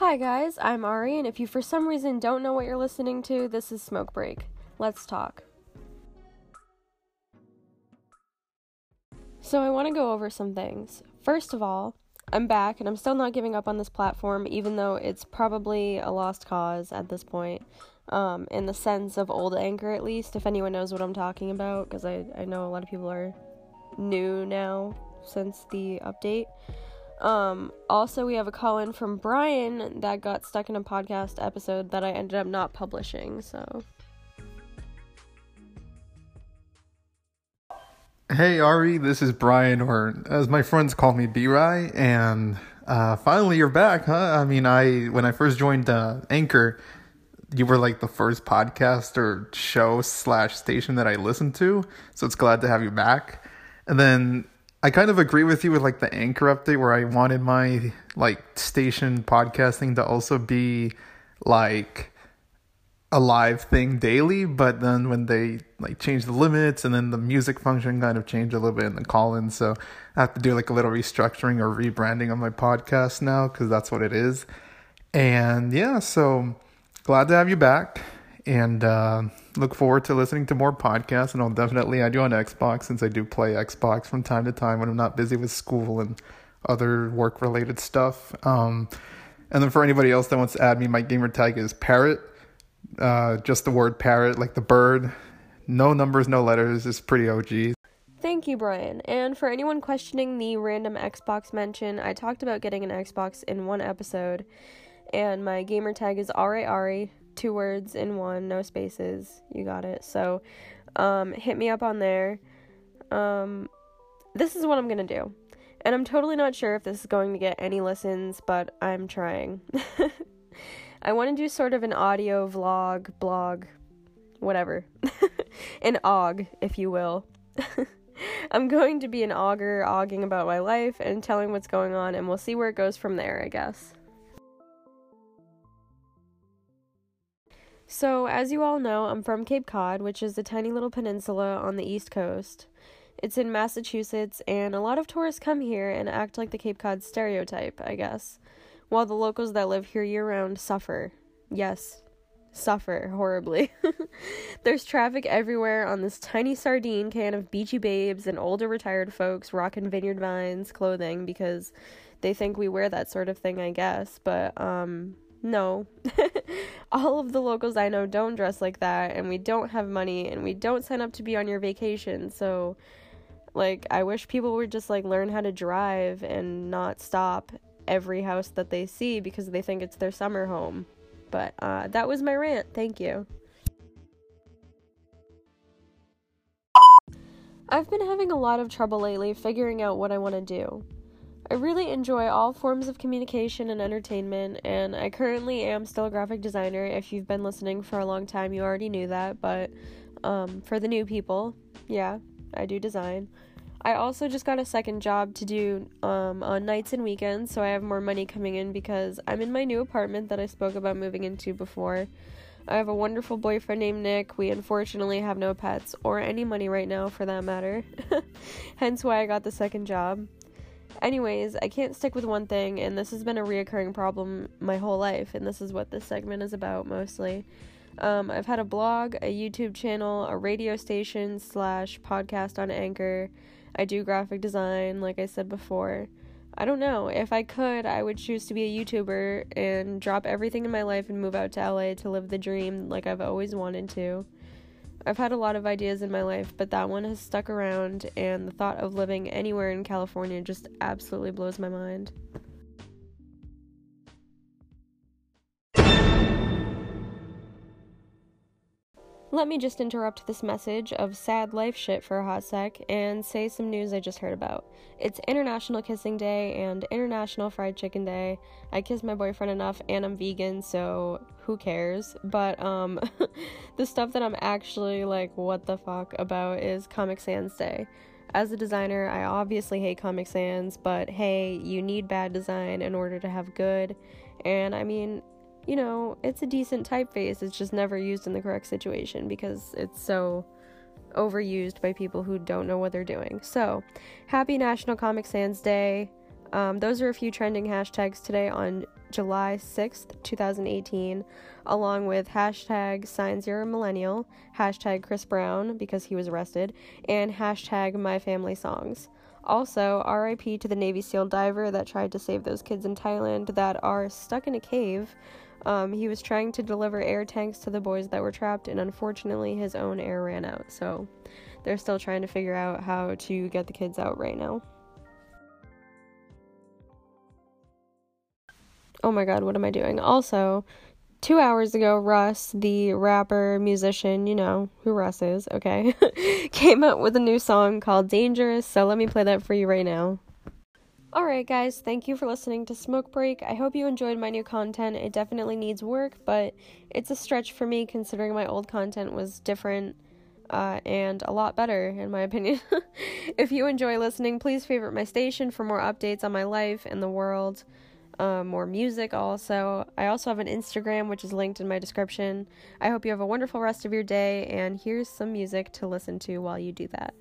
Hi, guys, I'm Ari, and if you for some reason don't know what you're listening to, this is Smoke Break. Let's talk. So, I want to go over some things. First of all, I'm back, and I'm still not giving up on this platform, even though it's probably a lost cause at this point. Um, in the sense of old Anchor, at least, if anyone knows what I'm talking about, because I, I know a lot of people are new now since the update. Um, also, we have a call in from Brian that got stuck in a podcast episode that I ended up not publishing, so. Hey Ari, this is Brian, or as my friends call me, B-Ry, and uh, finally you're back, huh? I mean, I when I first joined uh, Anchor, you were like the first podcast or show slash station that I listened to, so it's glad to have you back. And then I kind of agree with you with like the Anchor update where I wanted my like station podcasting to also be like a live thing daily, but then when they like change the limits and then the music function kind of changed a little bit in the call in, so I have to do like a little restructuring or rebranding on my podcast now because that's what it is. And yeah, so glad to have you back and uh, look forward to listening to more podcasts. And I'll definitely add you on Xbox since I do play Xbox from time to time when I'm not busy with school and other work related stuff. Um, and then for anybody else that wants to add me, my gamer tag is Parrot uh, just the word parrot, like the bird. No numbers, no letters. It's pretty OG. Thank you, Brian. And for anyone questioning the random Xbox mention, I talked about getting an Xbox in one episode, and my gamer tag is Ari Ari, two words in one, no spaces. You got it. So, um, hit me up on there. Um, this is what I'm gonna do. And I'm totally not sure if this is going to get any listens, but I'm trying. I want to do sort of an audio vlog, blog, whatever. an og, if you will. I'm going to be an auger, ogging about my life and telling what's going on, and we'll see where it goes from there, I guess. So, as you all know, I'm from Cape Cod, which is a tiny little peninsula on the east coast. It's in Massachusetts, and a lot of tourists come here and act like the Cape Cod stereotype, I guess while the locals that live here year round suffer. Yes, suffer horribly. There's traffic everywhere on this tiny sardine can of beachy babes and older retired folks rocking vineyard vines clothing because they think we wear that sort of thing, I guess. But, um, no. All of the locals I know don't dress like that, and we don't have money, and we don't sign up to be on your vacation, so. Like, I wish people would just, like, learn how to drive and not stop every house that they see because they think it's their summer home. But uh, that was my rant. Thank you. I've been having a lot of trouble lately figuring out what I want to do. I really enjoy all forms of communication and entertainment, and I currently am still a graphic designer. If you've been listening for a long time, you already knew that, but um, for the new people, yeah, I do design. I also just got a second job to do um, on nights and weekends, so I have more money coming in because I'm in my new apartment that I spoke about moving into before. I have a wonderful boyfriend named Nick. We unfortunately have no pets or any money right now for that matter. Hence why I got the second job. Anyways, I can't stick with one thing, and this has been a reoccurring problem my whole life, and this is what this segment is about mostly. Um, I've had a blog, a YouTube channel, a radio station slash podcast on Anchor I do graphic design, like I said before. I don't know. If I could, I would choose to be a YouTuber and drop everything in my life and move out to LA to live the dream like I've always wanted to. I've had a lot of ideas in my life, but that one has stuck around, and the thought of living anywhere in California just absolutely blows my mind. Let me just interrupt this message of sad life shit for a hot sec and say some news I just heard about. It's International Kissing Day and International Fried Chicken Day. I kiss my boyfriend enough and I'm vegan, so who cares? But um the stuff that I'm actually like what the fuck about is Comic Sans Day. As a designer, I obviously hate Comic Sans, but hey, you need bad design in order to have good. And I mean, you know, it's a decent typeface. It's just never used in the correct situation because it's so overused by people who don't know what they're doing. So, happy National Comic Sans Day. Um, those are a few trending hashtags today on July 6th, 2018, along with hashtag sign zero millennial, hashtag Chris Brown because he was arrested, and hashtag my family songs. Also, RIP to the Navy SEAL diver that tried to save those kids in Thailand that are stuck in a cave. Um, he was trying to deliver air tanks to the boys that were trapped, and unfortunately, his own air ran out. So, they're still trying to figure out how to get the kids out right now. Oh my god, what am I doing? Also, two hours ago, Russ, the rapper, musician, you know who Russ is, okay, came out with a new song called Dangerous, so let me play that for you right now. Alright, guys, thank you for listening to Smoke Break. I hope you enjoyed my new content. It definitely needs work, but it's a stretch for me considering my old content was different uh, and a lot better, in my opinion. if you enjoy listening, please favorite my station for more updates on my life and the world um, more music also. I also have an Instagram, which is linked in my description. I hope you have a wonderful rest of your day, and here's some music to listen to while you do that.